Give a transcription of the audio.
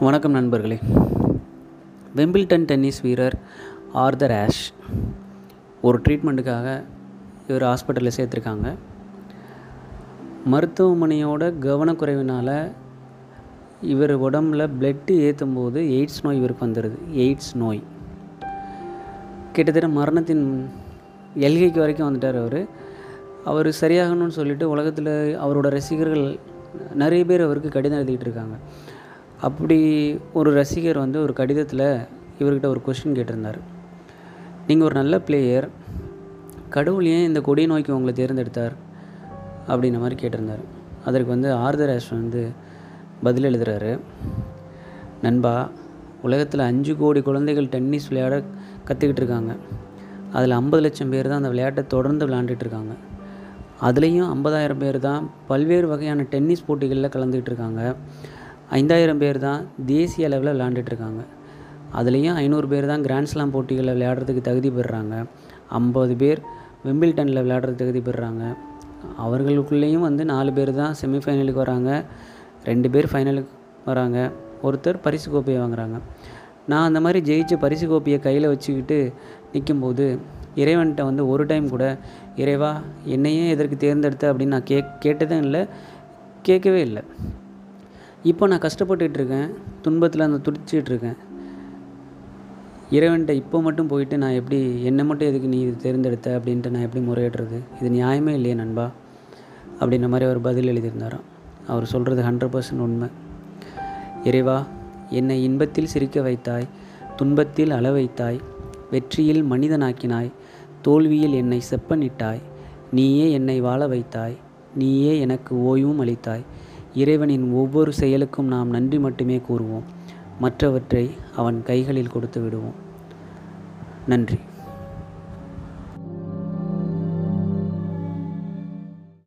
வணக்கம் நண்பர்களே. Wimbledon tennis வீரர் ஆர்தர் ஆஷ் ஒரு ட்ரீட்மெண்ட்டுக்காக இவர் ஹாஸ்பிட்டலில் சேர்த்துருக்காங்க. மருத்துவமனையோட கவனக்குறைவினால் இவர் உடம்புல பிளட்டு ஏற்றும் போது எய்ட்ஸ் நோய் இவருக்கு வந்துடுது எய்ட்ஸ் நோய். கிட்டத்தட்ட மரணத்தின் எல்கைக்கு வரைக்கும் வந்துட்டார் அவர். அவர் சரியாகணும்னு சொல்லிட்டு உலகத்தில் அவரோட ரசிகர்கள் நிறைய பேர் அவருக்கு கடிதம் எழுதிக்கிட்டு இருக்காங்க. அப்படி ஒரு ரசிகர் வந்து ஒரு கடிதத்தில் இவர்கிட்ட ஒரு கொஷின் கேட்டிருந்தார். நீங்கள் ஒரு நல்ல பிளேயர் கடவுள் ஏன் இந்த கொடிய நோய்க்கு உங்களை தேர்ந்தெடுத்தார்? அப்படின்ற மாதிரி கேட்டிருந்தார். அதற்கு வந்து ஆர்தர் ஆஷ் வந்து பதில் எழுதுறாரு. நண்பா உலகத்தில் அஞ்சு கோடி குழந்தைகள் டென்னிஸ் விளையாட கற்றுக்கிட்டு இருக்காங்க. அதில் ஐம்பது லட்சம் பேர் தான் அந்த விளையாட்டை தொடர்ந்து விளையாண்டுட்டு இருக்காங்க. அதுலேயும் ஐம்பதாயிரம் பேர் தான் பல்வேறு வகையான டென்னிஸ் போட்டிகளில் கலந்துக்கிட்டு இருக்காங்க. ஐந்தாயிரம் பேர் தான் தேசிய அளவில் விளாண்டுட்ருக்காங்க அதுலேயும் ஐநூறு பேர் தான் கிராண்ட்ஸ்லாம் போட்டிகளில் விளையாடுறதுக்கு தகுதி பெறுறாங்க. ஐம்பது பேர் வெம்பிள்டனில் விளையாடுறதுக்கு தகுதி பெறுறாங்க. அவர்களுக்குள்ளேயும் வந்து நாலு பேர் தான் செமிஃபைனலுக்கு வராங்க. ரெண்டு பேர் ஃபைனலுக்கு வராங்க. ஒருத்தர் பரிசு கோப்பையை வாங்குறாங்க. நான் அந்த மாதிரி ஜெயிச்ச பரிசு கோப்பையை கையில் வச்சுக்கிட்டு நிற்கும்போது இறைவன்கிட்ட வந்து ஒரு டைம் கூட இறைவா என்னையே எதற்கு தேர்ந்தெடுத்த? அப்படின்னு நான் கே கேட்டதும் இல்லை கேட்கவே இல்லை. இப்போ நான் கஷ்டப்பட்டுட்டு இருக்கேன் துன்பத்தில் அந்த துடிச்சிட்டு இருக்கேன் இறைவன்கிட்ட இப்போ மட்டும் போயிட்டு நான் எப்படி என்னை மட்டும் எதுக்கு நீ இது தேர்ந்தெடுத்த அப்படின்ட்டு நான் எப்படி முறையிடுறது? இது நியாயமே இல்லையே நண்பா? அப்படின்ற மாதிரி அவர் பதில் எழுதியிருந்தாராம். அவர் சொல்கிறது ஹண்ட்ரட் பர்சன்ட் உண்மை. இறைவா என்னை இன்பத்தில் சிரிக்க வைத்தாய் துன்பத்தில் அள வைத்தாய் வெற்றியில் மனிதனாக்கினாய் தோல்வியில் என்னை செப்பனிட்டாய் நீயே என்னை வாழ வைத்தாய் நீயே எனக்கு ஓய்வும் அளித்தாய். இறைவனின் ஒவ்வொரு செயலுக்கும் நாம் நன்றி மட்டுமே கூறுவோம். மற்றவற்றை அவன் கைகளில் கொடுத்து விடுவோம். நன்றி.